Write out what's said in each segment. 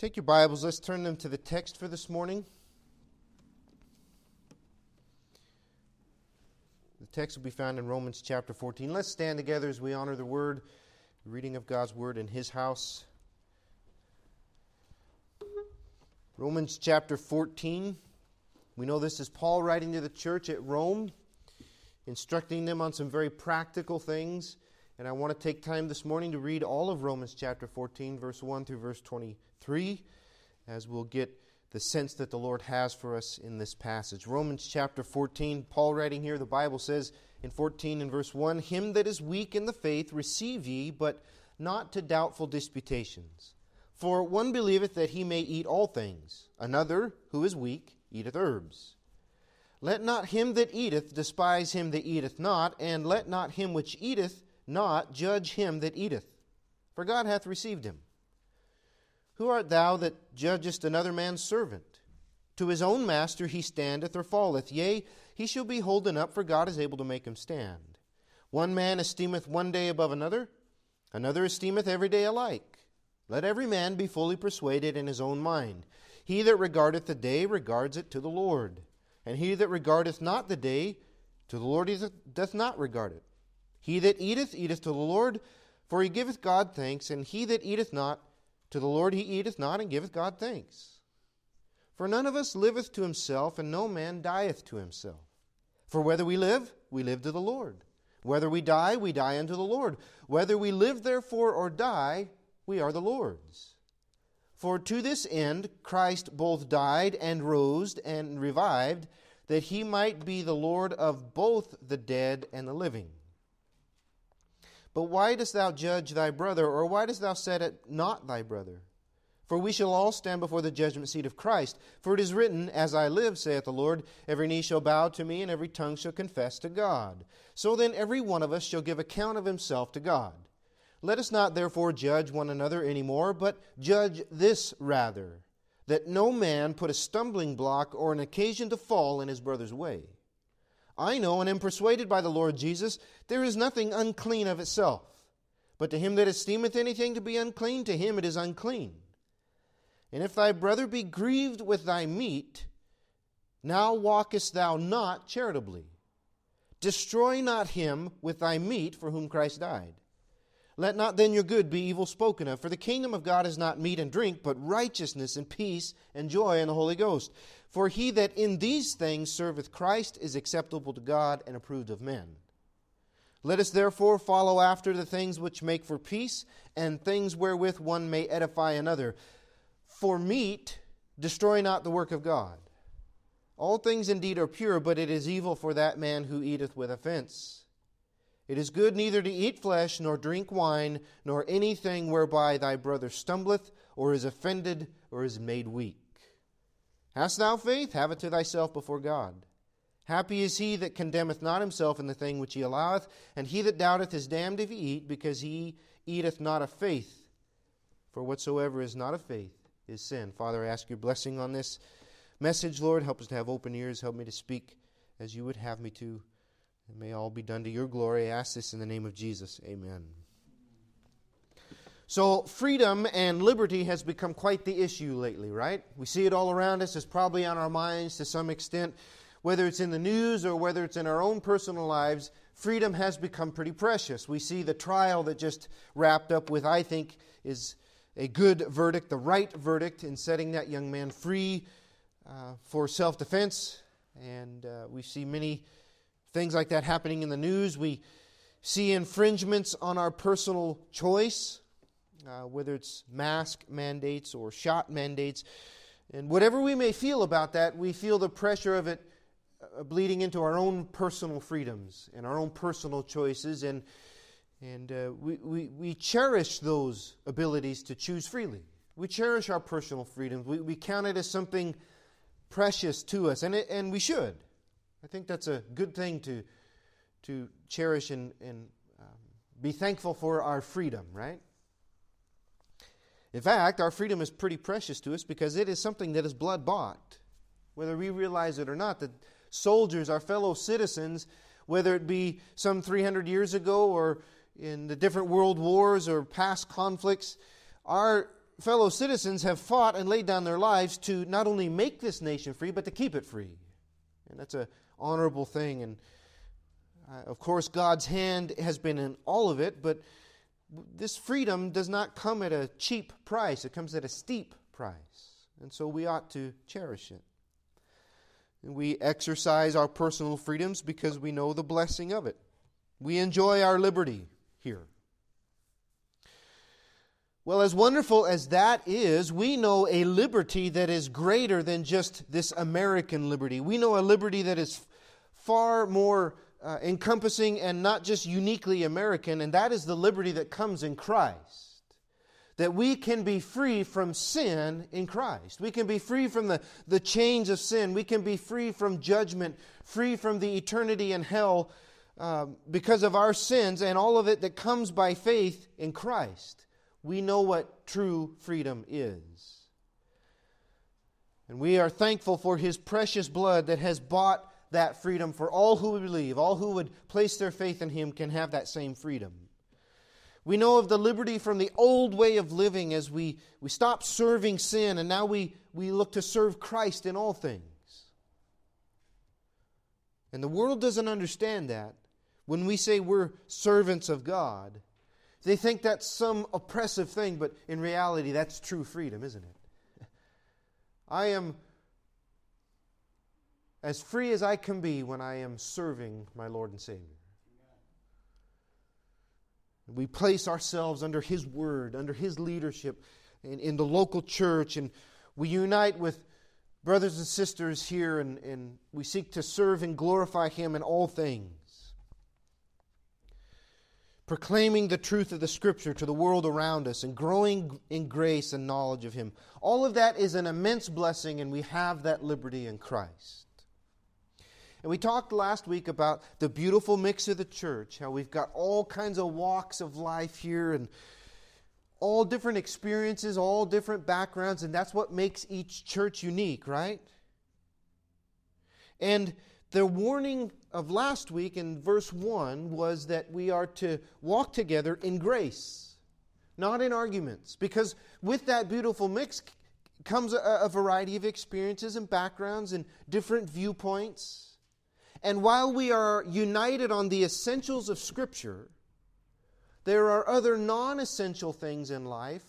Take your Bibles, let's turn them to the text for this morning. The text will be found in Romans chapter 14. Let's stand together as we honor the word, the reading of God's word in his house. Romans chapter 14. We know this is Paul writing to the church at Rome, instructing them on some very practical things. And I want to take time this morning to read all of Romans chapter 14, verse 1 through verse 23, as we'll get the sense that the Lord has for us in this passage. Romans chapter 14, Paul writing here, the Bible says in 14 and verse 1 Him that is weak in the faith receive ye, but not to doubtful disputations. For one believeth that he may eat all things, another, who is weak, eateth herbs. Let not him that eateth despise him that eateth not, and let not him which eateth not judge him that eateth, for God hath received him. Who art thou that judgest another man's servant? To his own master he standeth or falleth, yea, he shall be holden up, for God is able to make him stand. One man esteemeth one day above another, another esteemeth every day alike. Let every man be fully persuaded in his own mind. He that regardeth the day regards it to the Lord, and he that regardeth not the day to the Lord he doth not regard it. He that eateth, eateth to the Lord, for he giveth God thanks, and he that eateth not, to the Lord he eateth not, and giveth God thanks. For none of us liveth to himself, and no man dieth to himself. For whether we live, we live to the Lord. Whether we die, we die unto the Lord. Whether we live, therefore, or die, we are the Lord's. For to this end Christ both died and rose and revived, that he might be the Lord of both the dead and the living. But why dost thou judge thy brother, or why dost thou set it not thy brother? For we shall all stand before the judgment seat of Christ. For it is written, As I live, saith the Lord, every knee shall bow to me, and every tongue shall confess to God. So then every one of us shall give account of himself to God. Let us not therefore judge one another any more, but judge this rather, that no man put a stumbling block or an occasion to fall in his brother's way. I know and am persuaded by the Lord Jesus, there is nothing unclean of itself. But to him that esteemeth anything to be unclean, to him it is unclean. And if thy brother be grieved with thy meat, now walkest thou not charitably. Destroy not him with thy meat for whom Christ died. Let not then your good be evil spoken of, for the kingdom of God is not meat and drink, but righteousness and peace and joy in the Holy Ghost. For he that in these things serveth Christ is acceptable to God and approved of men. Let us therefore follow after the things which make for peace, and things wherewith one may edify another. For meat, destroy not the work of God. All things indeed are pure, but it is evil for that man who eateth with offense. It is good neither to eat flesh, nor drink wine, nor anything whereby thy brother stumbleth, or is offended, or is made weak. Hast thou faith? Have it to thyself before God. Happy is he that condemneth not himself in the thing which he alloweth, and he that doubteth is damned if he eat, because he eateth not of faith. For whatsoever is not of faith is sin. Father, I ask your blessing on this message, Lord. Help us to have open ears. Help me to speak as you would have me to. And may all be done to your glory. I ask this in the name of Jesus. Amen. So, freedom and liberty has become quite the issue lately, right? We see it all around us. It's probably on our minds to some extent. Whether it's in the news or whether it's in our own personal lives, freedom has become pretty precious. We see the trial that just wrapped up with, I think, is a good verdict, the right verdict in setting that young man free uh, for self defense. And uh, we see many things like that happening in the news. We see infringements on our personal choice, uh, whether it's mask mandates or shot mandates. And whatever we may feel about that, we feel the pressure of it uh, bleeding into our own personal freedoms and our own personal choices. And, and uh, we, we, we cherish those abilities to choose freely. We cherish our personal freedoms. We, we count it as something precious to us, and, it, and we should. I think that's a good thing to, to cherish and, and um, be thankful for our freedom, right? In fact, our freedom is pretty precious to us because it is something that is blood bought. Whether we realize it or not, that soldiers, our fellow citizens, whether it be some 300 years ago or in the different world wars or past conflicts, our fellow citizens have fought and laid down their lives to not only make this nation free, but to keep it free. And that's an honorable thing. And uh, of course, God's hand has been in all of it, but this freedom does not come at a cheap price, it comes at a steep price. And so we ought to cherish it. We exercise our personal freedoms because we know the blessing of it. We enjoy our liberty here. Well, as wonderful as that is, we know a liberty that is greater than just this American liberty. We know a liberty that is far more uh, encompassing and not just uniquely American, and that is the liberty that comes in Christ. That we can be free from sin in Christ. We can be free from the, the chains of sin. We can be free from judgment, free from the eternity in hell uh, because of our sins and all of it that comes by faith in Christ we know what true freedom is. And we are thankful for his precious blood that has bought that freedom for all who believe. All who would place their faith in him can have that same freedom. We know of the liberty from the old way of living as we, we stop serving sin and now we, we look to serve Christ in all things. And the world doesn't understand that. When we say we're servants of God, they think that's some oppressive thing, but in reality, that's true freedom, isn't it? I am as free as I can be when I am serving my Lord and Savior. We place ourselves under His word, under His leadership in, in the local church, and we unite with brothers and sisters here, and, and we seek to serve and glorify Him in all things proclaiming the truth of the Scripture to the world around us, and growing in grace and knowledge of Him. All of that is an immense blessing, and we have that liberty in Christ. And we talked last week about the beautiful mix of the church, how we've got all kinds of walks of life here and all different experiences, all different backgrounds, and that's what makes each church unique, right? And the warning of last week in verse 1 was that we are to walk together in grace, not in arguments. Because with that beautiful mix comes a, variety of experiences and backgrounds and different viewpoints. And while we are united on the essentials of Scripture, there are other non essential things in life,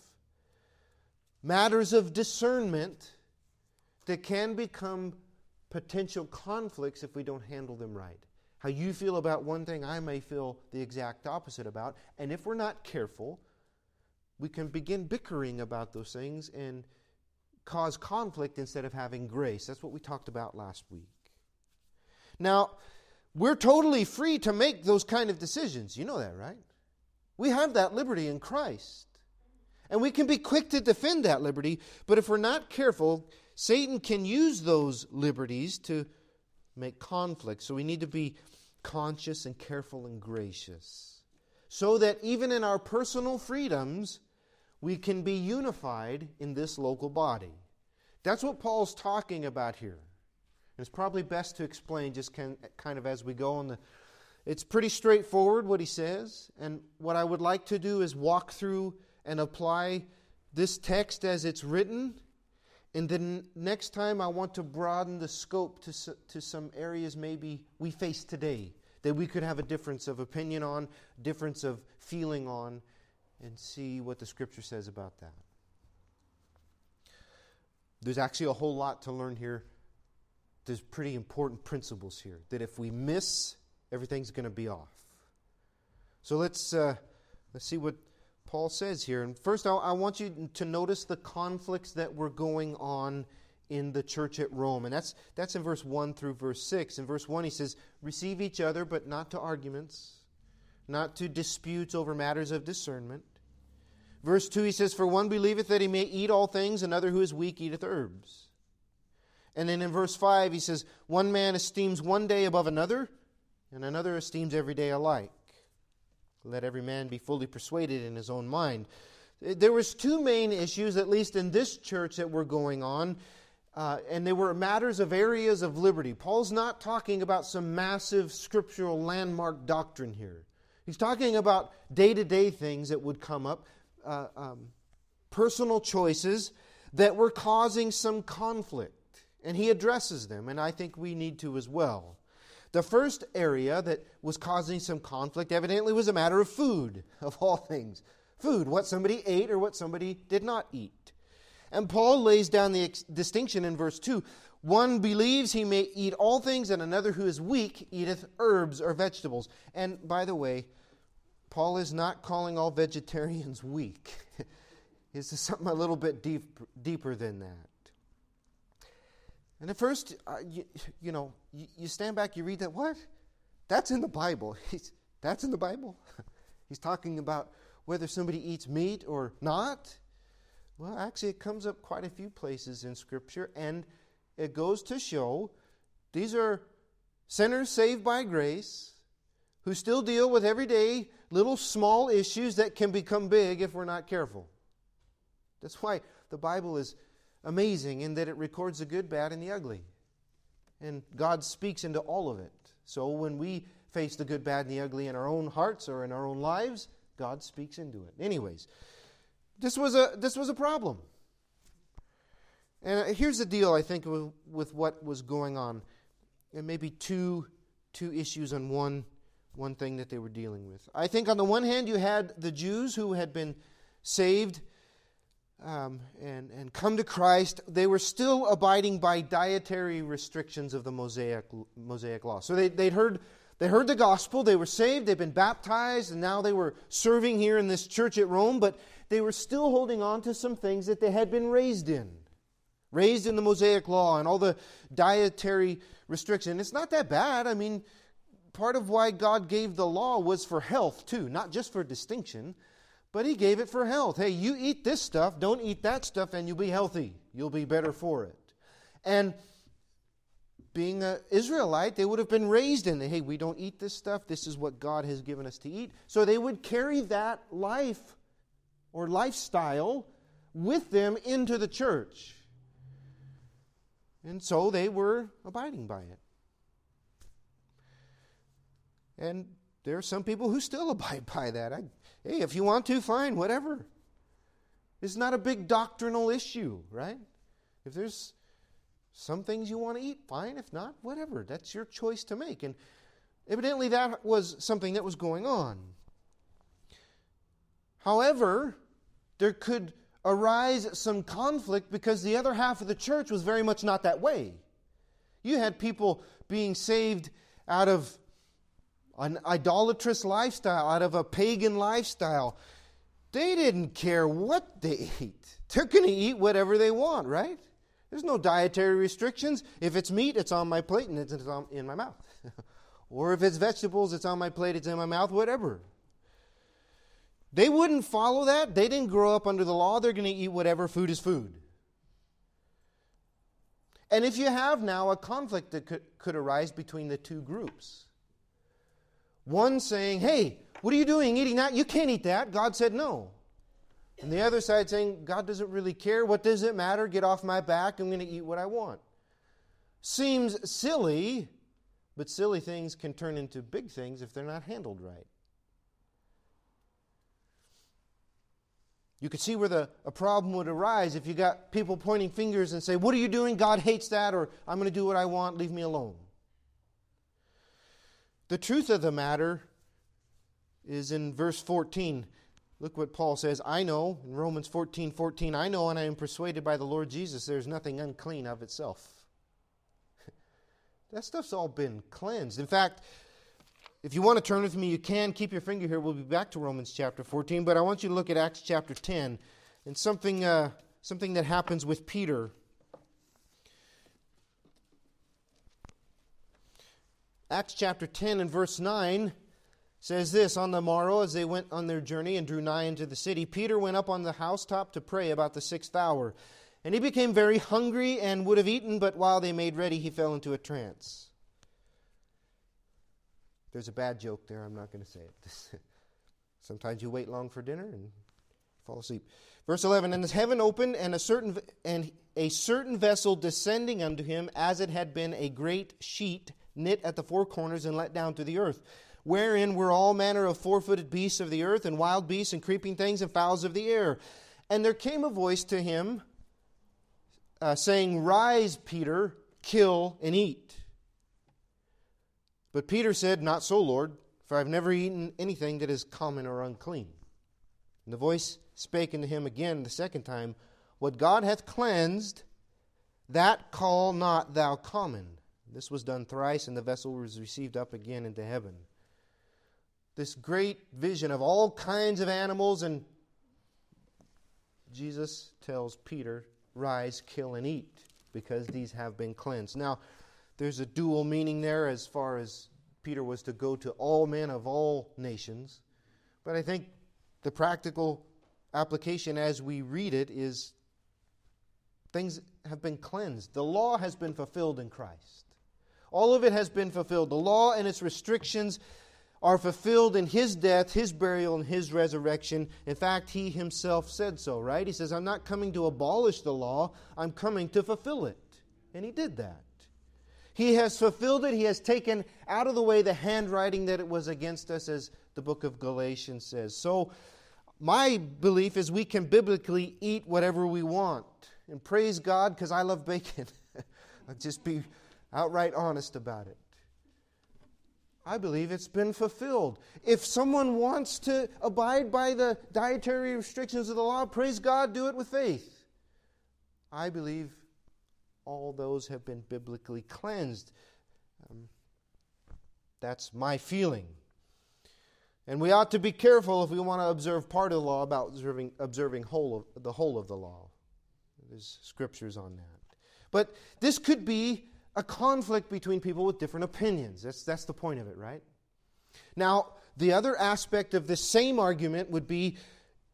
matters of discernment, that can become potential conflicts if we don't handle them right. How you feel about one thing, I may feel the exact opposite about. And if we're not careful, we can begin bickering about those things and cause conflict instead of having grace. That's what we talked about last week. Now, we're totally free to make those kind of decisions. You know that, right? We have that liberty in Christ. And we can be quick to defend that liberty, but if we're not careful, Satan can use those liberties to make conflict. So we need to be conscious and careful and gracious. So that even in our personal freedoms, we can be unified in this local body. That's what Paul's talking about here. It's probably best to explain just kind of as we go on the. It's pretty straightforward what he says, and what I would like to do is walk through and apply this text as it's written and then next time, I want to broaden the scope to, to some areas maybe we face today that we could have a difference of opinion on, difference of feeling on, and see what the Scripture says about that. There's actually a whole lot to learn here. There's pretty important principles here that if we miss, everything's going to be off. So let's, uh, let's see what Paul says here. And first, I want you to notice the conflicts that were going on in the church at Rome. And that's, that's in verse 1 through verse 6. In verse 1, he says, Receive each other, but not to arguments, not to disputes over matters of discernment. Verse 2, he says, For one believeth that he may eat all things, another who is weak eateth herbs. And then in verse 5, he says, One man esteems one day above another, and another esteems every day alike. Let every man be fully persuaded in his own mind. There was two main issues, at least in this church, that were going on, uh, and they were matters of areas of liberty. Paul's not talking about some massive scriptural landmark doctrine here. He's talking about day to day things that would come up. Uh, um, personal choices that were causing some conflict. And he addresses them, and I think we need to as well. The first area that was causing some conflict evidently was a matter of food, of all things. Food, what somebody ate or what somebody did not eat. And Paul lays down the ex- distinction in verse 2. One believes he may eat all things, and another who is weak eateth herbs or vegetables. And by the way, Paul is not calling all vegetarians weak. this is something a little bit deep, deeper than that. And at first, uh, you, you, know, you, you, stand back, you read that, what? That's in the Bible. He's, that's in the Bible? He's talking about whether somebody eats meat or not. Well, actually, it comes up quite a few places in Scripture, and it goes to show these are sinners saved by grace who still deal with everyday little small issues that can become big if we're not careful. That's why the Bible is amazing in that it records the good, bad, and the ugly. And God speaks into all of it. So when we face the good, bad, and the ugly in our own hearts or in our own lives, God speaks into it. Anyways, this was a, this was a problem. And uh, here's the deal, I think, with, with what was going on. And maybe two, two issues on one, one thing that they were dealing with. I think on the one hand, you had the Jews who had been saved um, and, and come to Christ, they were still abiding by dietary restrictions of the Mosaic, Mosaic law. So they, they'd heard, they heard the gospel, they were saved, they'd been baptized, and now they were serving here in this church at Rome, but they were still holding on to some things that they had been raised in. Raised in the Mosaic law and all the dietary restriction. It's not that bad. I mean, part of why God gave the law was for health, too, not just for distinction. But he gave it for health. Hey, you eat this stuff, don't eat that stuff, and you'll be healthy. You'll be better for it. And being an Israelite, they would have been raised in, the hey, we don't eat this stuff. This is what God has given us to eat. So they would carry that life or lifestyle with them into the church. And so they were abiding by it. And there are some people who still abide by that. I Hey, if you want to, fine, whatever. It's not a big doctrinal issue, right? If there's some things you want to eat, fine. If not, whatever. That's your choice to make. And evidently that was something that was going on. However, there could arise some conflict because the other half of the church was very much not that way. You had people being saved out of an idolatrous lifestyle, out of a pagan lifestyle. They didn't care what they ate. They're going to eat whatever they want, right? There's no dietary restrictions. If it's meat, it's on my plate and it's in my mouth. or if it's vegetables, it's on my plate, it's in my mouth, whatever. They wouldn't follow that. They didn't grow up under the law. They're going to eat whatever food is food. And if you have now a conflict that could, could arise between the two groups, one saying, Hey, what are you doing eating that? You can't eat that. God said no. And the other side saying, God doesn't really care. What does it matter? Get off my back. I'm going to eat what I want. Seems silly, but silly things can turn into big things if they're not handled right. You could see where the, a problem would arise if you got people pointing fingers and say, What are you doing? God hates that, or I'm going to do what I want, leave me alone. The truth of the matter is in verse 14. Look what Paul says. I know, in Romans 14 14, I know and I am persuaded by the Lord Jesus there's nothing unclean of itself. that stuff's all been cleansed. In fact, if you want to turn with me, you can. Keep your finger here. We'll be back to Romans chapter 14, but I want you to look at Acts chapter 10 and something, uh, something that happens with Peter Acts chapter 10 and verse 9 says this On the morrow, as they went on their journey and drew nigh into the city, Peter went up on the housetop to pray about the sixth hour. And he became very hungry and would have eaten, but while they made ready, he fell into a trance. There's a bad joke there. I'm not going to say it. Sometimes you wait long for dinner and fall asleep. Verse 11 And heaven opened, and a certain and a certain vessel descending unto him, as it had been a great sheet knit at the four corners and let down to the earth, wherein were all manner of four footed beasts of the earth, and wild beasts, and creeping things, and fowls of the air. And there came a voice to him uh, saying, Rise, Peter, kill and eat. But Peter said, Not so, Lord, for I've never eaten anything that is common or unclean. And the voice spake unto him again the second time, What God hath cleansed, that call not thou common. This was done thrice, and the vessel was received up again into heaven. This great vision of all kinds of animals, and Jesus tells Peter, Rise, kill, and eat, because these have been cleansed. Now, there's a dual meaning there as far as Peter was to go to all men of all nations. But I think the practical application as we read it is things have been cleansed. The law has been fulfilled in Christ. All of it has been fulfilled. The law and its restrictions are fulfilled in his death, his burial, and his resurrection. In fact, he himself said so, right? He says, I'm not coming to abolish the law, I'm coming to fulfill it. And he did that. He has fulfilled it. He has taken out of the way the handwriting that it was against us, as the book of Galatians says. So, my belief is we can biblically eat whatever we want. And praise God because I love bacon. I'll just be outright honest about it. I believe it's been fulfilled. If someone wants to abide by the dietary restrictions of the law, praise God, do it with faith. I believe all those have been biblically cleansed. Um, that's my feeling. And we ought to be careful if we want to observe part of the law about observing, observing whole of, the whole of the law. There's scriptures on that. But this could be a conflict between people with different opinions. That's, that's the point of it, right? Now, the other aspect of this same argument would be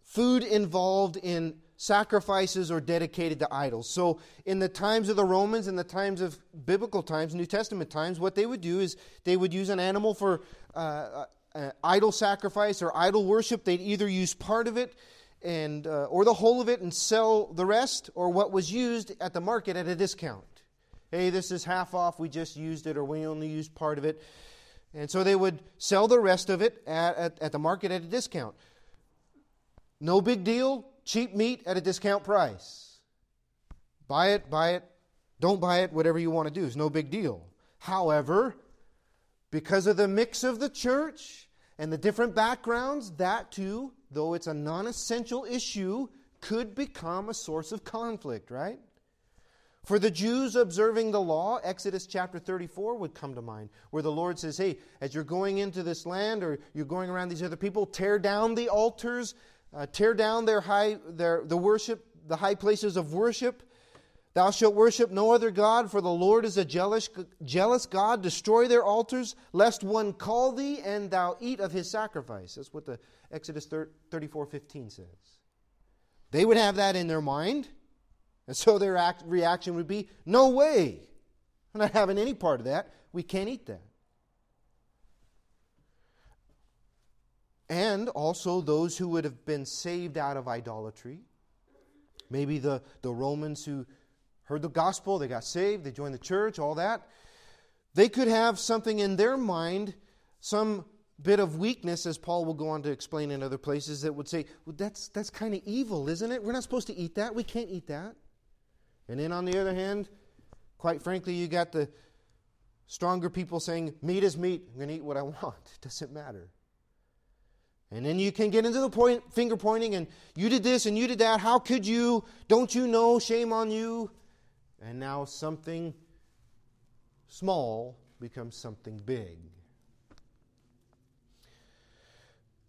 food involved in sacrifices or dedicated to idols. So, in the times of the Romans, in the times of biblical times, New Testament times, what they would do is they would use an animal for uh, uh, uh idol sacrifice or idol worship. They'd either use part of it and uh, or the whole of it and sell the rest, or what was used at the market at a discount. Hey, this is half off. We just used it, or we only used part of it. And so they would sell the rest of it at, at, at the market at a discount. No big deal. Cheap meat at a discount price. Buy it, buy it. Don't buy it, whatever you want to do. It's no big deal. However, because of the mix of the church and the different backgrounds, that too though it's a non essential issue, could become a source of conflict, right? For the Jews observing the law, Exodus chapter 34 would come to mind, where the Lord says, Hey, as you're going into this land or you're going around these other people, tear down the altars, uh, tear down their high, their, the worship, the high places of worship. Thou shalt worship no other God, for the Lord is a jealous, jealous God. Destroy their altars, lest one call thee and thou eat of his sacrifice. That's what the Exodus 34 15 says. They would have that in their mind, and so their act, reaction would be, No way! I'm not having any part of that. We can't eat that. And also those who would have been saved out of idolatry. Maybe the, the Romans who heard the gospel, they got saved, they joined the church, all that. They could have something in their mind, some bit of weakness, as Paul will go on to explain in other places, that would say, well, that's, that's kind of evil, isn't it? We're not supposed to eat that. We can't eat that. And then on the other hand, quite frankly, you got the stronger people saying, meat is meat. I'm going to eat what I want. It doesn't matter. And then you can get into the point, finger pointing and you did this and you did that. How could you? Don't you know? Shame on you. And now something small becomes something big.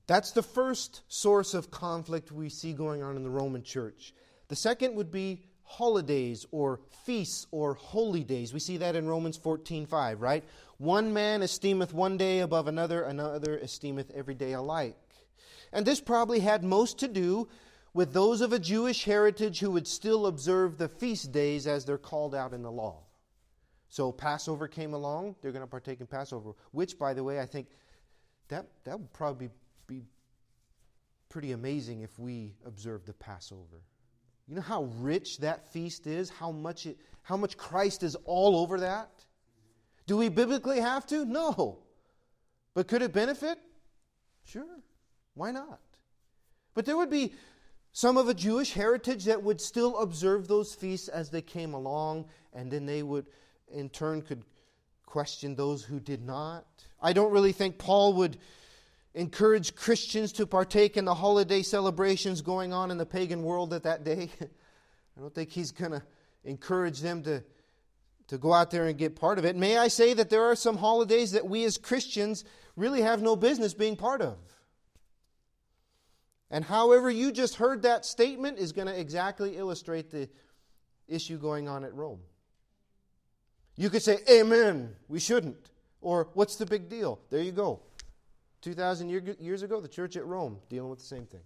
That's the first source of conflict we see going on in the Roman church. The second would be holidays or feasts or holy days. We see that in Romans 14:5, right? One man esteemeth one day above another, another esteemeth every day alike. And this probably had most to do with those of a Jewish heritage who would still observe the feast days as they're called out in the law. So Passover came along, they're going to partake in Passover, which, by the way, I think that, that would probably be pretty amazing if we observed the Passover. You know how rich that feast is? How much, it, how much Christ is all over that? Do we biblically have to? No. But could it benefit? Sure. Why not? But there would be some of a Jewish heritage that would still observe those feasts as they came along, and then they would, in turn, could question those who did not. I don't really think Paul would encourage Christians to partake in the holiday celebrations going on in the pagan world at that day. I don't think he's going to encourage them to, to go out there and get part of it. May I say that there are some holidays that we as Christians really have no business being part of. And however you just heard that statement is going to exactly illustrate the issue going on at Rome. You could say, Amen, we shouldn't. Or, what's the big deal? There you go. 2,000 year, years ago, the church at Rome dealing with the same thing.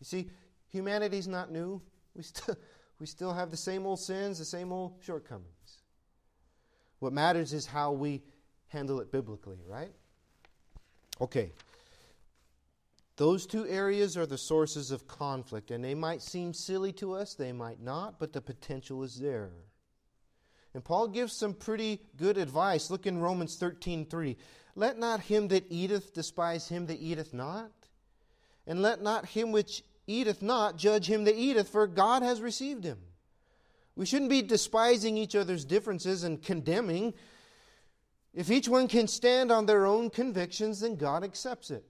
You see, humanity's not new. We still, we still have the same old sins, the same old shortcomings. What matters is how we handle it biblically, right? Okay. Those two areas are the sources of conflict, and they might seem silly to us, they might not, but the potential is there. And Paul gives some pretty good advice. Look in Romans 13:3. Let not him that eateth despise him that eateth not, and let not him which eateth not judge him that eateth, for God has received him. We shouldn't be despising each other's differences and condemning. If each one can stand on their own convictions, then God accepts it.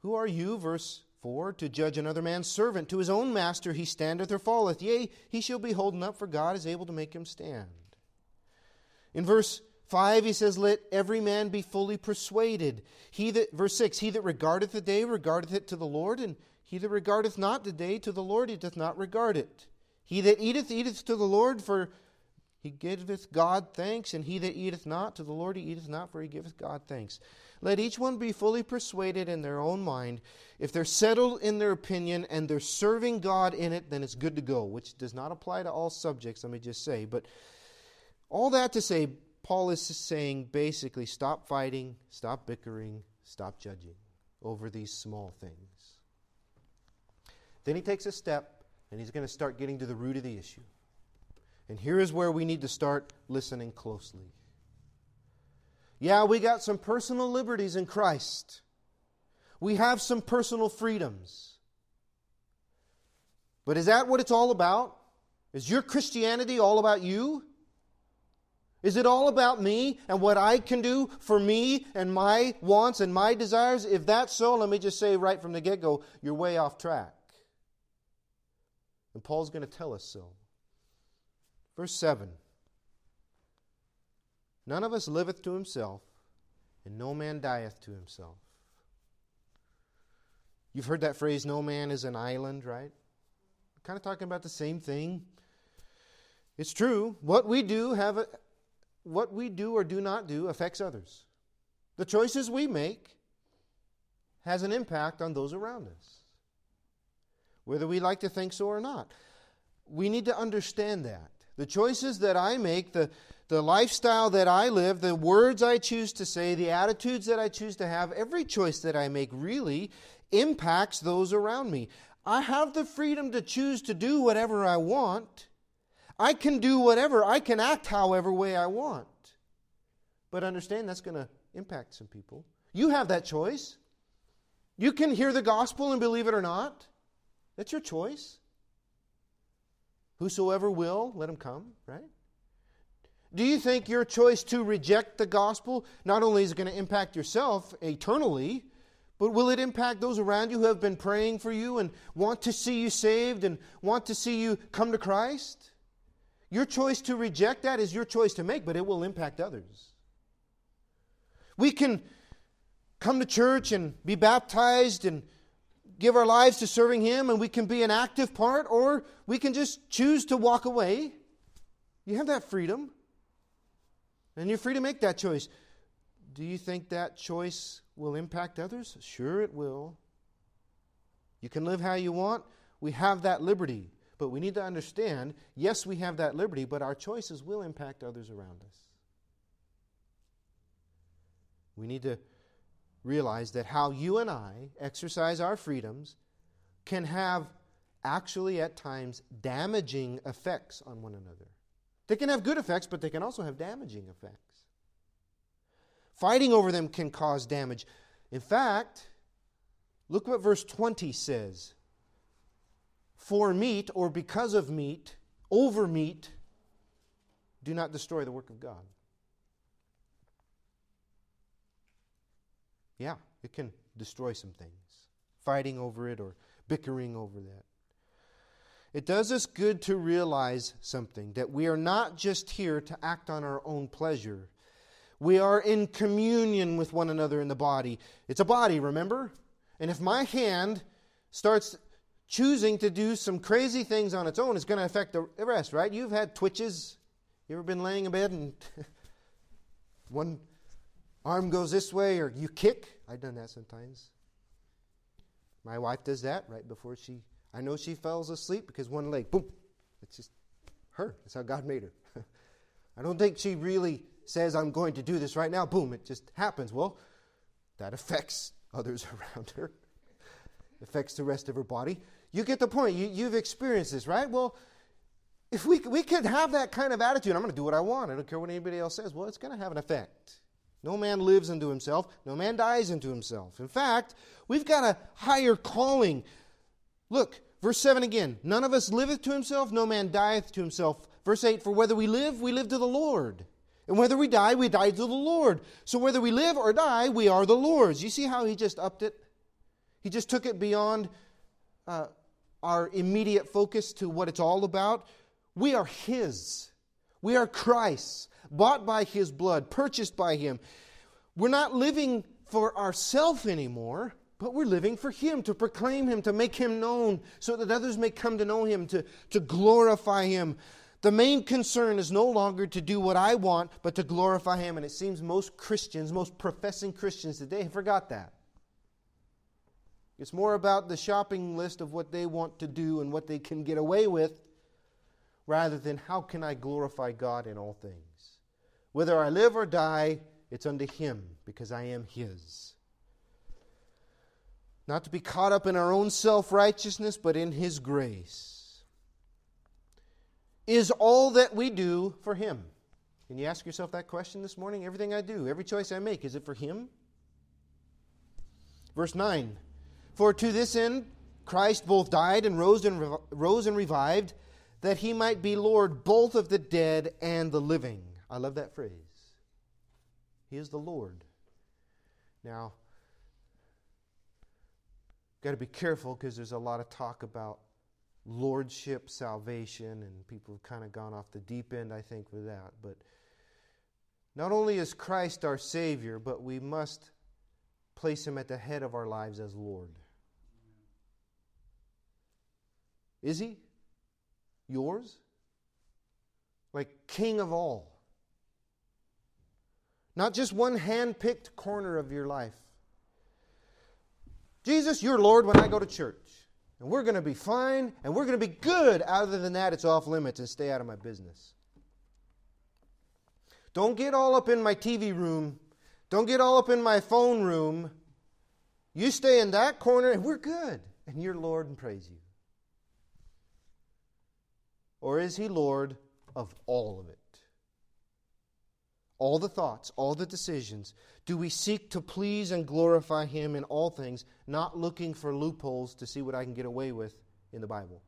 Who are you, verse 4, to judge another man's servant? To his own master he standeth or falleth. Yea, he shall be holden up, for God is able to make him stand. In verse 5, he says, Let every man be fully persuaded. He that, verse 6, He that regardeth the day regardeth it to the Lord, and he that regardeth not the day to the Lord, he doth not regard it. He that eateth, eateth to the Lord, for he giveth God thanks, and he that eateth not to the Lord, he eateth not, for he giveth God thanks. Let each one be fully persuaded in their own mind. If they're settled in their opinion and they're serving God in it, then it's good to go, which does not apply to all subjects, let me just say. But all that to say, Paul is saying basically stop fighting, stop bickering, stop judging over these small things. Then he takes a step and he's going to start getting to the root of the issue. And here is where we need to start listening closely. Yeah, we got some personal liberties in Christ. We have some personal freedoms. But is that what it's all about? Is your Christianity all about you? Is it all about me and what I can do for me and my wants and my desires? If that's so, let me just say right from the get go, you're way off track. And Paul's going to tell us so. Verse 7 None of us liveth to himself, and no man dieth to himself. You've heard that phrase, no man is an island, right? Kind of talking about the same thing. It's true. What we do have a, what we do or do not do affects others. The choices we make has an impact on those around us. Whether we like to think so or not. We need to understand that. The choices that I make, the the lifestyle that I live, the words I choose to say, the attitudes that I choose to have, every choice that I make really impacts those around me. I have the freedom to choose to do whatever I want. I can do whatever, I can act however way I want. But understand that's going to impact some people. You have that choice. You can hear the gospel and believe it or not. That's your choice. Whosoever will, let him come, right? Do you think your choice to reject the gospel not only is going to impact yourself eternally, but will it impact those around you who have been praying for you and want to see you saved and want to see you come to Christ? Your choice to reject that is your choice to make, but it will impact others. We can come to church and be baptized and give our lives to serving Him, and we can be an active part, or we can just choose to walk away. You have that freedom. And you're free to make that choice. Do you think that choice will impact others? Sure, it will. You can live how you want. We have that liberty. But we need to understand yes, we have that liberty, but our choices will impact others around us. We need to realize that how you and I exercise our freedoms can have actually at times damaging effects on one another. They can have good effects, but they can also have damaging effects. Fighting over them can cause damage. In fact, Look what verse 20 says. For meat, or because of meat, over meat, do not destroy the work of God. Yeah, it can destroy some things. Fighting over it or bickering over that. It does us good to realize something that we are not just here to act on our own pleasure. We are in communion with one another in the body. It's a body, remember? And if my hand starts choosing to do some crazy things on its own, is going to affect the rest, right? You've had twitches. You ever been laying in bed and one arm goes this way or you kick? I've done that sometimes. My wife does that right before she I know she falls asleep because one leg, boom, it's just her. That's how God made her. I don't think she really says, I'm going to do this right now. Boom, it just happens. Well, that affects others around her, affects the rest of her body. You get the point. You, you've experienced this, right? Well, if we, we could have that kind of attitude, I'm going to do what I want. I don't care what anybody else says. Well, it's going to have an effect. No man lives unto himself, no man dies unto himself. In fact, we've got a higher calling Look, verse 7 again. None of us liveth to himself, no man dieth to himself. Verse 8 For whether we live, we live to the Lord. And whether we die, we die to the Lord. So whether we live or die, we are the Lord's. You see how he just upped it? He just took it beyond uh, our immediate focus to what it's all about. We are his. We are Christ's, bought by his blood, purchased by him. We're not living for ourselves anymore but we're living for Him, to proclaim Him, to make Him known, so that others may come to know Him, to, to glorify Him. The main concern is no longer to do what I want, but to glorify Him. And it seems most Christians, most professing Christians today, have forgot that. It's more about the shopping list of what they want to do and what they can get away with, rather than how can I glorify God in all things. Whether I live or die, it's unto Him, because I am His not to be caught up in our own self righteousness, but in His grace. Is all that we do for Him? Can you ask yourself that question this morning? Everything I do, every choice I make, is it for Him? Verse 9 For to this end Christ both died and rose and, rev- rose and revived, that He might be Lord both of the dead and the living. I love that phrase. He is the Lord. Now, Got to be careful because there's a lot of talk about lordship, salvation, and people have kind of gone off the deep end, I think, with that. But not only is Christ our Savior, but we must place Him at the head of our lives as Lord. Is He? Yours? Like King of all. Not just one hand picked corner of your life. Jesus, you're Lord when I go to church. And we're going to be fine and we're going to be good. Other than that, it's off limits and stay out of my business. Don't get all up in my TV room. Don't get all up in my phone room. You stay in that corner and we're good. And you're Lord and praise you. Or is He Lord of all of it? all the thoughts, all the decisions? Do we seek to please and glorify Him in all things, not looking for loopholes to see what I can get away with in the Bible?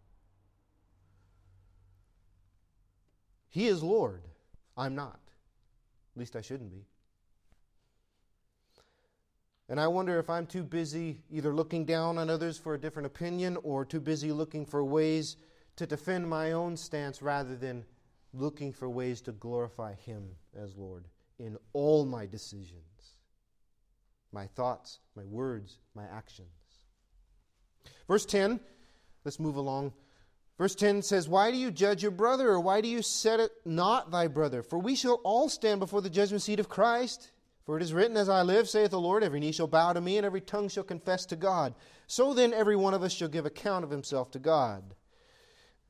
He is Lord. I'm not. At least I shouldn't be. And I wonder if I'm too busy either looking down on others for a different opinion or too busy looking for ways to defend my own stance rather than looking for ways to glorify Him as Lord in all my decisions, my thoughts, my words, my actions. Verse 10, let's move along. Verse 10 says, Why do you judge your brother, or why do you set it not thy brother? For we shall all stand before the judgment seat of Christ. For it is written, As I live, saith the Lord, every knee shall bow to me, and every tongue shall confess to God. So then every one of us shall give account of himself to God.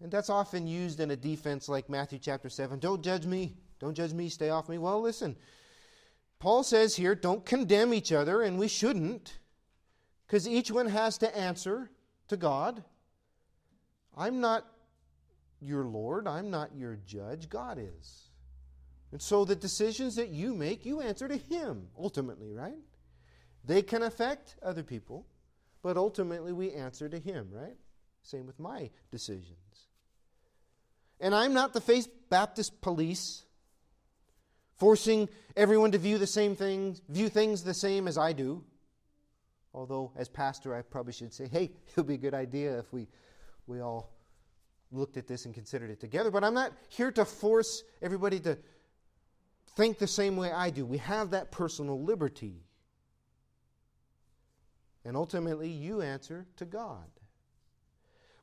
And that's often used in a defense like Matthew chapter 7. Don't judge me. Don't judge me. Stay off me. Well, listen. Paul says here, don't condemn each other, and we shouldn't, because each one has to answer to God. I'm not your Lord. I'm not your judge. God is. And so the decisions that you make, you answer to Him ultimately, right? They can affect other people, but ultimately we answer to Him, right? Same with my decisions. And I'm not the Faith Baptist police forcing everyone to view the same things, view things the same as I do. Although, as pastor, I probably should say, hey, it would be a good idea if we, we all looked at this and considered it together. But I'm not here to force everybody to think the same way I do. We have that personal liberty. And ultimately, you answer to God,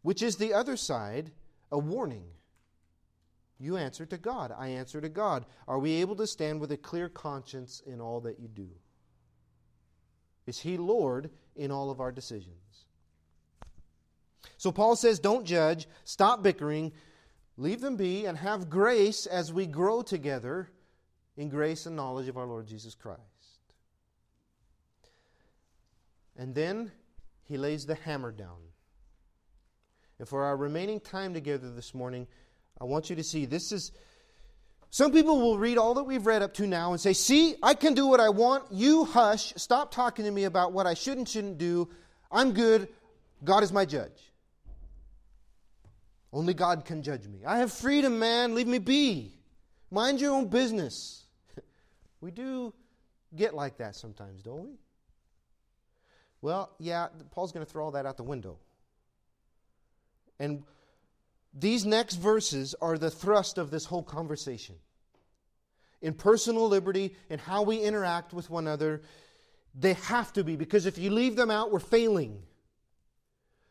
which is the other side, a warning. You answer to God. I answer to God. Are we able to stand with a clear conscience in all that you do? Is He Lord in all of our decisions? So Paul says, don't judge, stop bickering, leave them be, and have grace as we grow together in grace and knowledge of our Lord Jesus Christ. And then he lays the hammer down. And for our remaining time together this morning, I want you to see this is. Some people will read all that we've read up to now and say, See, I can do what I want. You hush. Stop talking to me about what I should and shouldn't do. I'm good. God is my judge. Only God can judge me. I have freedom, man. Leave me be. Mind your own business. We do get like that sometimes, don't we? Well, yeah, Paul's going to throw all that out the window. And these next verses are the thrust of this whole conversation. In personal liberty and how we interact with one another, they have to be, because if you leave them out, we're failing.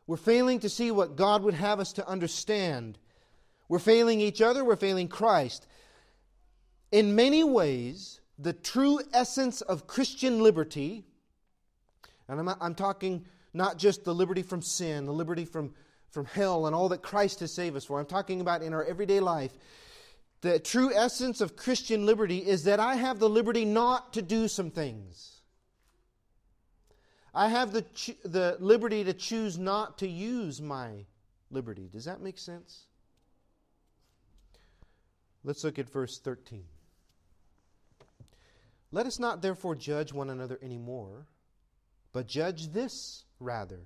We're failing to see what God would have us to understand. We're failing each other, we're failing Christ. In many ways, the true essence of Christian liberty, and I'm, I'm talking not just the liberty from sin, the liberty from, from hell, and all that Christ has saved us for. I'm talking about in our everyday life. The true essence of Christian liberty is that I have the liberty not to do some things. I have the, the liberty to choose not to use my liberty. Does that make sense? Let's look at verse 13. Let us not therefore judge one another any more, but judge this rather,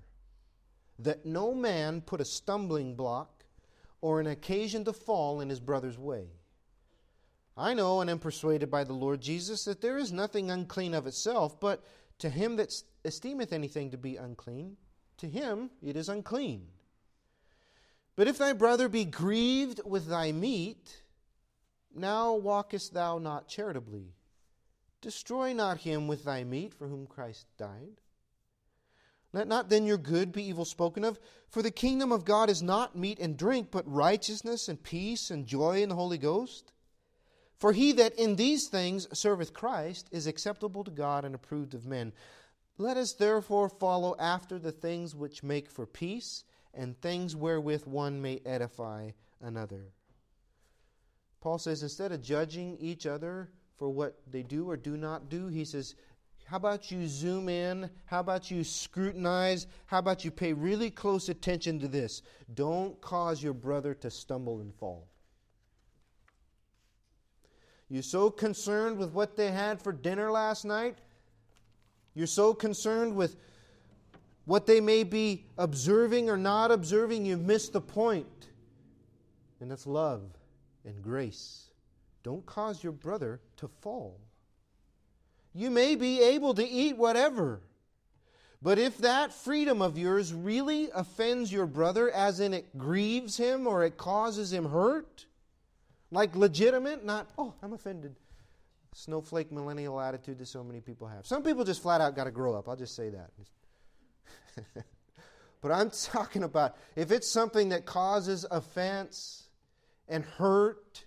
that no man put a stumbling block or an occasion to fall in his brother's way. I know and am persuaded by the Lord Jesus that there is nothing unclean of itself, but to him that esteemeth anything to be unclean, to him it is unclean. But if thy brother be grieved with thy meat, now walkest thou not charitably. Destroy not him with thy meat for whom Christ died. Let not then your good be evil spoken of, for the kingdom of God is not meat and drink, but righteousness and peace and joy in the Holy Ghost. For he that in these things serveth Christ is acceptable to God and approved of men. Let us therefore follow after the things which make for peace, and things wherewith one may edify another. Paul says, instead of judging each other for what they do or do not do. He says, How about you zoom in? How about you scrutinize? How about you pay really close attention to this? Don't cause your brother to stumble and fall. You're so concerned with what they had for dinner last night. You're so concerned with what they may be observing or not observing, You've missed the point. And that's love and grace. Don't cause your brother to fall. You may be able to eat whatever. But if that freedom of yours really offends your brother, as in it grieves him or it causes him hurt, like legitimate, not, oh, I'm offended. Snowflake millennial attitude that so many people have. Some people just flat out got to grow up. I'll just say that. but I'm talking about if it's something that causes offense and hurt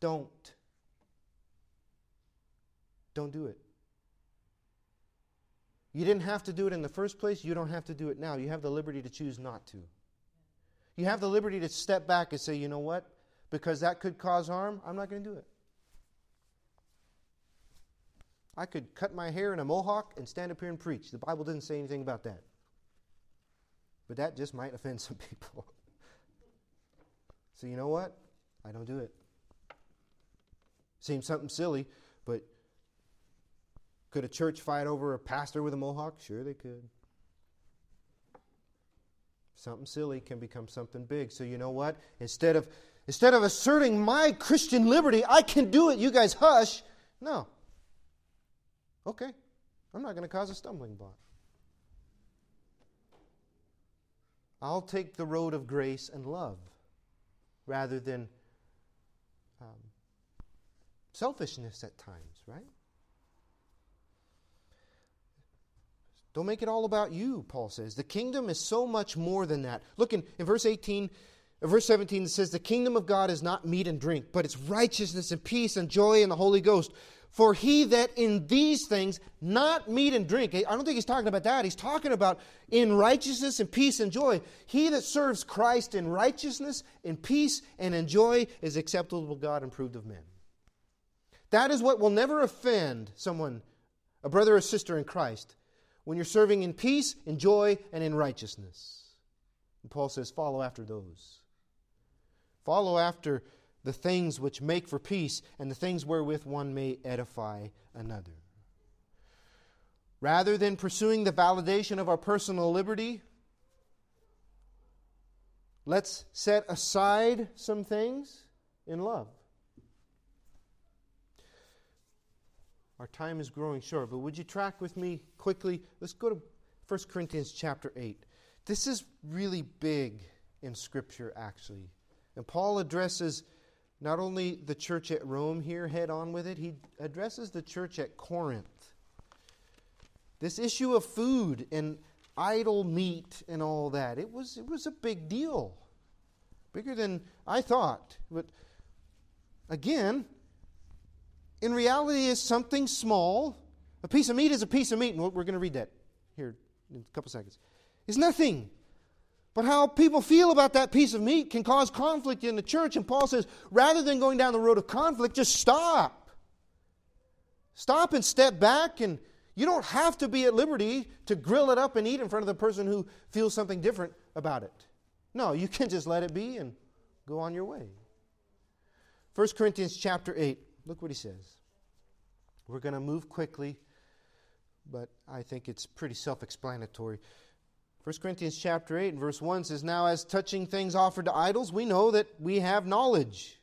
don't. Don't do it. You didn't have to do it in the first place. You don't have to do it now. You have the liberty to choose not to. You have the liberty to step back and say, you know what? Because that could cause harm, I'm not going to do it. I could cut my hair in a mohawk and stand up here and preach. The Bible didn't say anything about that. But that just might offend some people. so, you know what? I don't do it. Seems something silly, Could a church fight over a pastor with a mohawk? Sure, they could. Something silly can become something big. So you know what? Instead of instead of asserting my Christian liberty, I can do it. You guys hush. No. Okay. I'm not going to cause a stumbling block. I'll take the road of grace and love rather than um, selfishness at times, right? Don't make it all about you, Paul says. The kingdom is so much more than that. Look in, in verse 18, uh, verse 17, it says, The kingdom of God is not meat and drink, but it's righteousness and peace and joy in the Holy Ghost. For he that in these things, not meat and drink, I don't think he's talking about that. He's talking about in righteousness and peace and joy. He that serves Christ in righteousness, in peace, and in joy is acceptable to God and proved of men. That is what will never offend someone, a brother or sister in Christ, when you're serving in peace, in joy, and in righteousness. And Paul says, follow after those. Follow after the things which make for peace, and the things wherewith one may edify another. Rather than pursuing the validation of our personal liberty, let's set aside some things in love. Our time is growing short, but would you track with me quickly? Let's go to 1 Corinthians chapter 8. This is really big in Scripture, actually. And Paul addresses not only the church at Rome here head on with it, he addresses the church at Corinth. This issue of food and idol meat and all that, it was, it was a big deal. Bigger than I thought. But again, in reality, is something small. A piece of meat is a piece of meat, and we're going to read that here in a couple seconds. It's nothing. But how people feel about that piece of meat can cause conflict in the church. And Paul says, rather than going down the road of conflict, just stop. Stop and step back. And you don't have to be at liberty to grill it up and eat in front of the person who feels something different about it. No, you can just let it be and go on your way. 1 Corinthians chapter 8, look what he says. We're going to move quickly, but I think it's pretty self explanatory. 1 Corinthians chapter 8 and verse 1 says, Now as touching things offered to idols, we know that we have knowledge.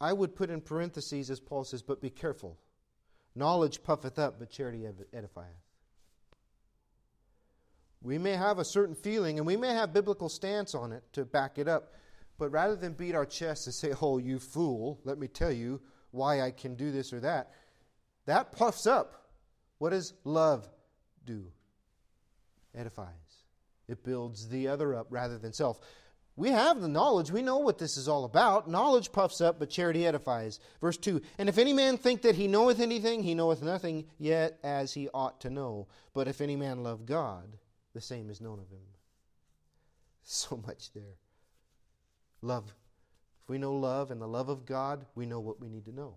I would put in parentheses, as Paul says, but be careful. Knowledge puffeth up, but charity edifieth. We may have a certain feeling, and we may have biblical stance on it to back it up, but rather than beat our chest and say, Oh, you fool, let me tell you why I can do this or that, that puffs up what does love do? Edifies. It builds the other up rather than self. We have the knowledge. We know what this is all about. Knowledge puffs up, but charity edifies. Verse 2 And if any man think that he knoweth anything, he knoweth nothing yet as he ought to know. But if any man love God, the same is known of him. So much there. Love. If we know love and the love of God, we know what we need to know.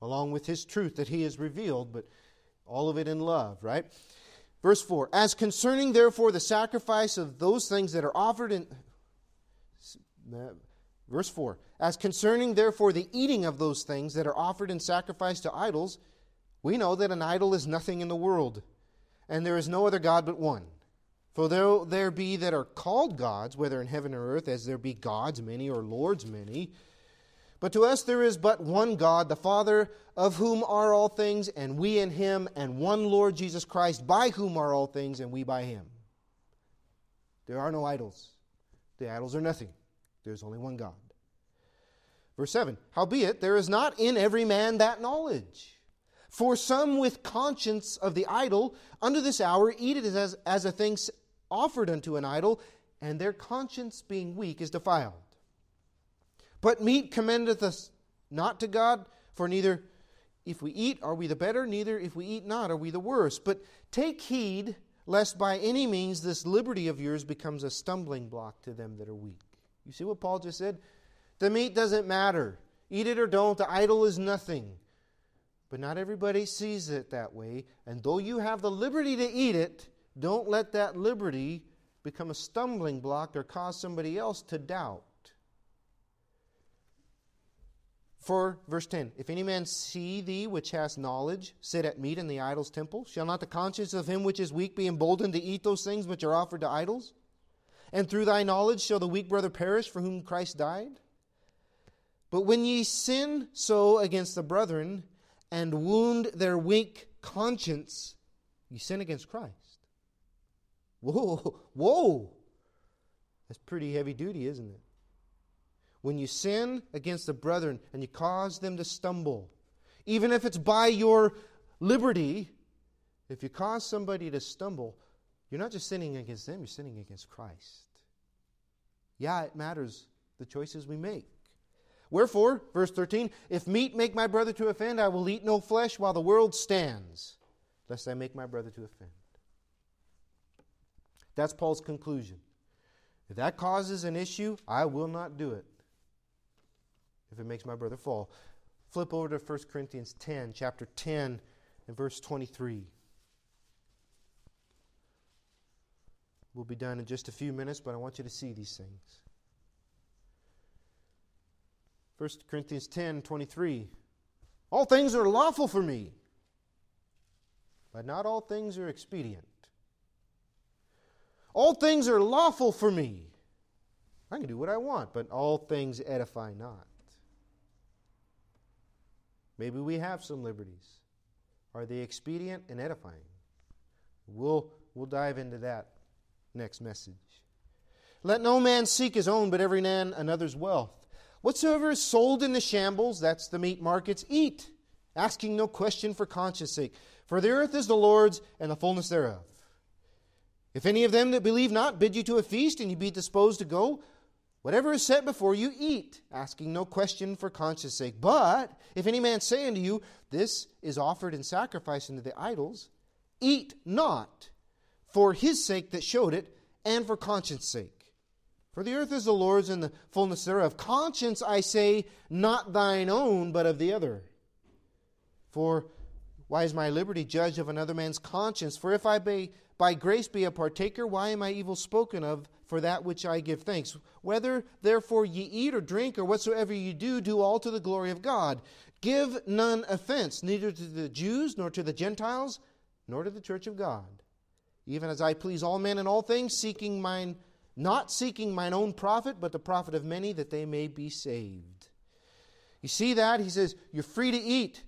Along with his truth that he has revealed, but all of it in love, right? Verse 4 As concerning, therefore, the sacrifice of those things that are offered in. Verse 4 As concerning, therefore, the eating of those things that are offered in sacrifice to idols, we know that an idol is nothing in the world, and there is no other God but one. For though there be that are called gods, whether in heaven or earth, as there be gods many or lords many, but to us there is but one God, the Father, of whom are all things, and we in him, and one Lord Jesus Christ, by whom are all things, and we by him. There are no idols. The idols are nothing. There's only one God. Verse 7 Howbeit, there is not in every man that knowledge. For some with conscience of the idol, unto this hour eat it as, as a thing offered unto an idol, and their conscience being weak is defiled. But meat commendeth us not to God, for neither if we eat are we the better, neither if we eat not are we the worse. But take heed lest by any means this liberty of yours becomes a stumbling block to them that are weak. You see what Paul just said? The meat doesn't matter. Eat it or don't, the idol is nothing. But not everybody sees it that way. And though you have the liberty to eat it, don't let that liberty become a stumbling block or cause somebody else to doubt. For, verse 10, if any man see thee which hast knowledge sit at meat in the idol's temple, shall not the conscience of him which is weak be emboldened to eat those things which are offered to idols? And through thy knowledge shall the weak brother perish for whom Christ died? But when ye sin so against the brethren and wound their weak conscience, you sin against Christ. Whoa, whoa! That's pretty heavy duty, isn't it? when you sin against the brethren and you cause them to stumble, even if it's by your liberty, if you cause somebody to stumble, you're not just sinning against them, you're sinning against Christ. Yeah, it matters the choices we make. Wherefore, verse 13, if meat make my brother to offend, I will eat no flesh while the world stands, lest I make my brother to offend. That's Paul's conclusion. If that causes an issue, I will not do it if it makes my brother fall. Flip over to 1 Corinthians 10, chapter 10, and verse 23. We'll be done in just a few minutes, but I want you to see these things. 1 Corinthians 10, 23. All things are lawful for me, but not all things are expedient. All things are lawful for me. I can do what I want, but all things edify not. Maybe we have some liberties. Are they expedient and edifying? We'll, we'll dive into that next message. Let no man seek his own, but every man another's wealth. Whatsoever is sold in the shambles, that's the meat markets, eat, asking no question for conscience sake. For the earth is the Lord's, and the fullness thereof. If any of them that believe not bid you to a feast, and you be disposed to go, Whatever is set before you, eat, asking no question for conscience sake. But if any man say unto you, This is offered in sacrifice unto the idols, eat not for his sake that showed it, and for conscience sake. For the earth is the Lord's and the fullness thereof. Conscience, I say, not thine own, but of the other. For why is my liberty judged of another man's conscience? For if I be, by grace be a partaker, why am I evil spoken of for that which I give thanks. Whether therefore ye eat or drink or whatsoever ye do, do all to the glory of God. Give none offense, neither to the Jews, nor to the Gentiles, nor to the church of God. Even as I please all men in all things, seeking mine, not seeking mine own profit, but the profit of many, that they may be saved. You see that? He says, You're free to eat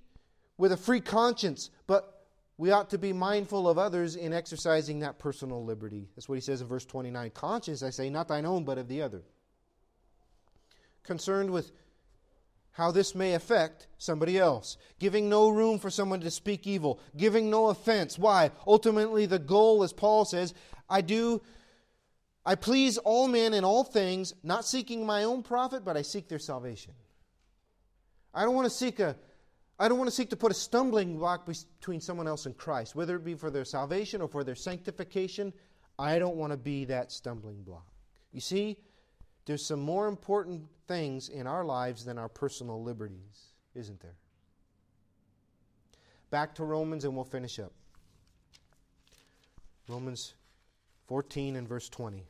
with a free conscience, but we ought to be mindful of others in exercising that personal liberty. That's what he says in verse 29. Conscience, I say, not thine own, but of the other. Concerned with how this may affect somebody else. Giving no room for someone to speak evil. Giving no offense. Why? Ultimately, the goal, as Paul says, I do. I please all men in all things, not seeking my own profit, but I seek their salvation. I don't want to seek a, I don't want to seek to put a stumbling block between someone else and Christ, whether it be for their salvation or for their sanctification. I don't want to be that stumbling block. You see, there's some more important things in our lives than our personal liberties, isn't there? Back to Romans and we'll finish up. Romans 14 and verse 20.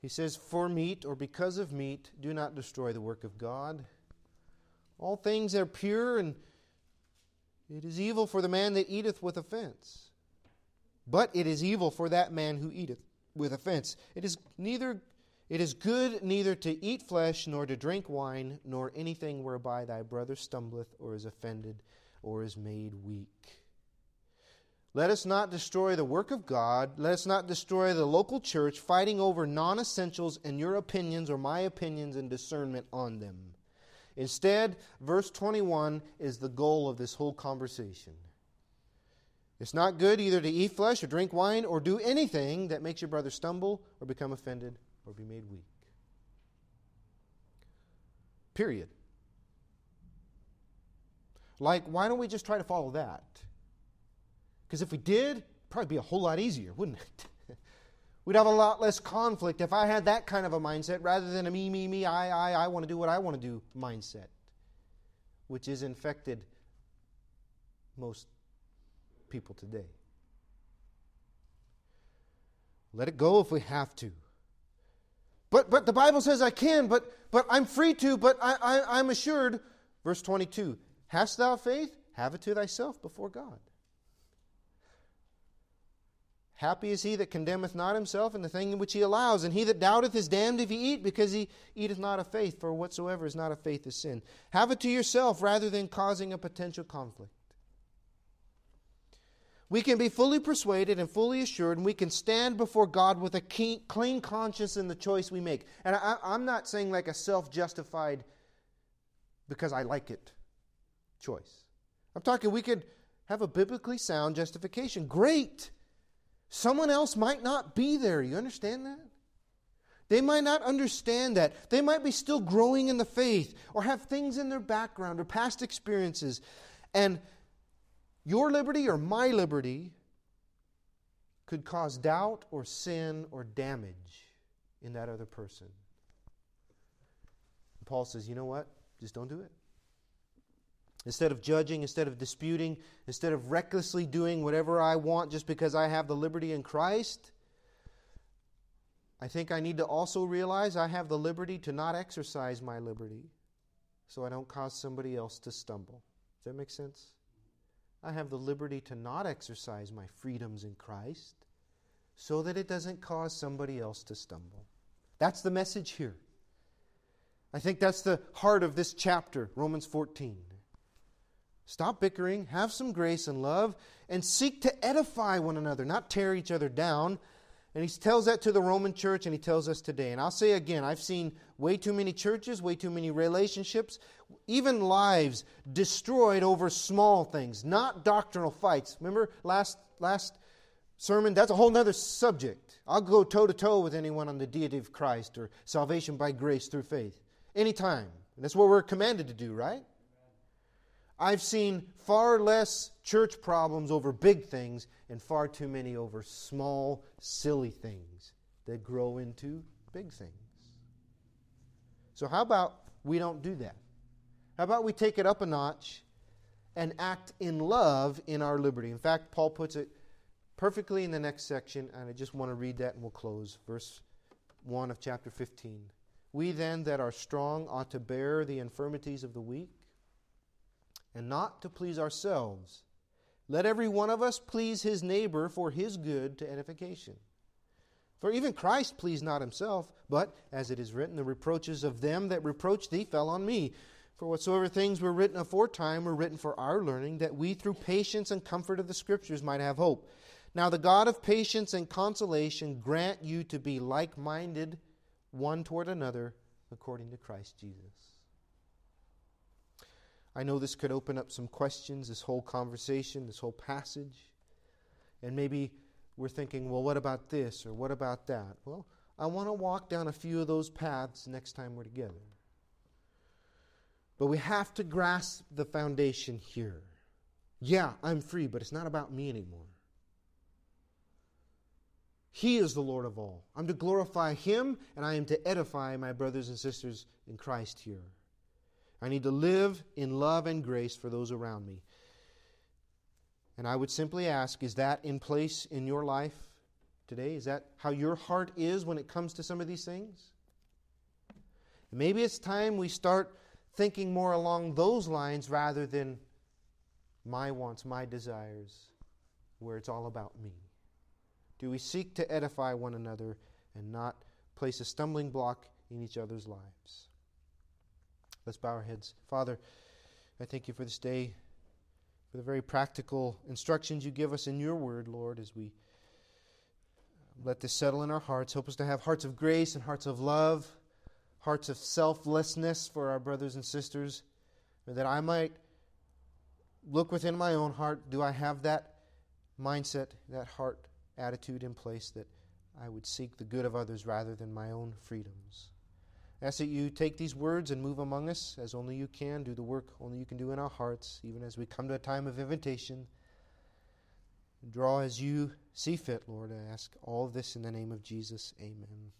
He says, For meat or because of meat, do not destroy the work of God. All things are pure, and it is evil for the man that eateth with offense. But it is evil for that man who eateth with offense. It is neither it is good neither to eat flesh nor to drink wine, nor anything whereby thy brother stumbleth or is offended or is made weak. Let us not destroy the work of God. Let us not destroy the local church fighting over non essentials and your opinions or my opinions and discernment on them. Instead, verse 21 is the goal of this whole conversation. It's not good either to eat flesh or drink wine or do anything that makes your brother stumble or become offended or be made weak. Period. Like, why don't we just try to follow that? Because if we did, it'd probably be a whole lot easier, wouldn't it? We'd have a lot less conflict if I had that kind of a mindset rather than a me, me, me, I, I, I want to do what I want to do mindset, which is infected most people today. Let it go if we have to. But, but the Bible says I can, but, but I'm free to, but I, I, I'm assured. Verse 22 Hast thou faith? Have it to thyself before God. Happy is he that condemneth not himself in the thing in which he allows, and he that doubteth is damned if he eat, because he eateth not of faith, for whatsoever is not of faith is sin. Have it to yourself rather than causing a potential conflict. We can be fully persuaded and fully assured, and we can stand before God with a clean conscience in the choice we make. And I, I'm not saying like a self justified, because I like it choice. I'm talking we could have a biblically sound justification. Great. Someone else might not be there. You understand that? They might not understand that. They might be still growing in the faith or have things in their background or past experiences. And your liberty or my liberty could cause doubt or sin or damage in that other person. Paul says, you know what? Just don't do it. Instead of judging, instead of disputing, instead of recklessly doing whatever I want just because I have the liberty in Christ, I think I need to also realize I have the liberty to not exercise my liberty so I don't cause somebody else to stumble. Does that make sense? I have the liberty to not exercise my freedoms in Christ so that it doesn't cause somebody else to stumble. That's the message here. I think that's the heart of this chapter, Romans 14. Stop bickering, have some grace and love, and seek to edify one another, not tear each other down. And he tells that to the Roman church, and he tells us today. And I'll say again I've seen way too many churches, way too many relationships, even lives destroyed over small things, not doctrinal fights. Remember last, last sermon? That's a whole other subject. I'll go toe to toe with anyone on the deity of Christ or salvation by grace through faith. Anytime. And that's what we're commanded to do, right? I've seen far less church problems over big things and far too many over small, silly things that grow into big things. So, how about we don't do that? How about we take it up a notch and act in love in our liberty? In fact, Paul puts it perfectly in the next section, and I just want to read that and we'll close. Verse 1 of chapter 15. We then that are strong ought to bear the infirmities of the weak and not to please ourselves. Let every one of us please his neighbor for his good to edification. For even Christ pleased not himself, but, as it is written, the reproaches of them that reproached thee fell on me. For whatsoever things were written aforetime were written for our learning, that we through patience and comfort of the Scriptures might have hope. Now the God of patience and consolation grant you to be like minded one toward another, according to Christ Jesus. I know this could open up some questions, this whole conversation, this whole passage. And maybe we're thinking, well, what about this or what about that? Well, I want to walk down a few of those paths next time we're together. But we have to grasp the foundation here. Yeah, I'm free, but it's not about me anymore. He is the Lord of all. I'm to glorify Him, and I am to edify my brothers and sisters in Christ here. I need to live in love and grace for those around me. And I would simply ask is that in place in your life today? Is that how your heart is when it comes to some of these things? Maybe it's time we start thinking more along those lines rather than my wants, my desires, where it's all about me. Do we seek to edify one another and not place a stumbling block in each other's lives? Let's bow our heads. Father, I thank you for this day, for the very practical instructions you give us in your word, Lord, as we let this settle in our hearts. Help us to have hearts of grace and hearts of love, hearts of selflessness for our brothers and sisters, that I might look within my own heart. Do I have that mindset, that heart attitude in place that I would seek the good of others rather than my own freedoms? Ask that you take these words and move among us as only you can. Do the work only you can do in our hearts, even as we come to a time of invitation. Draw as you see fit, Lord. I ask all this in the name of Jesus. Amen.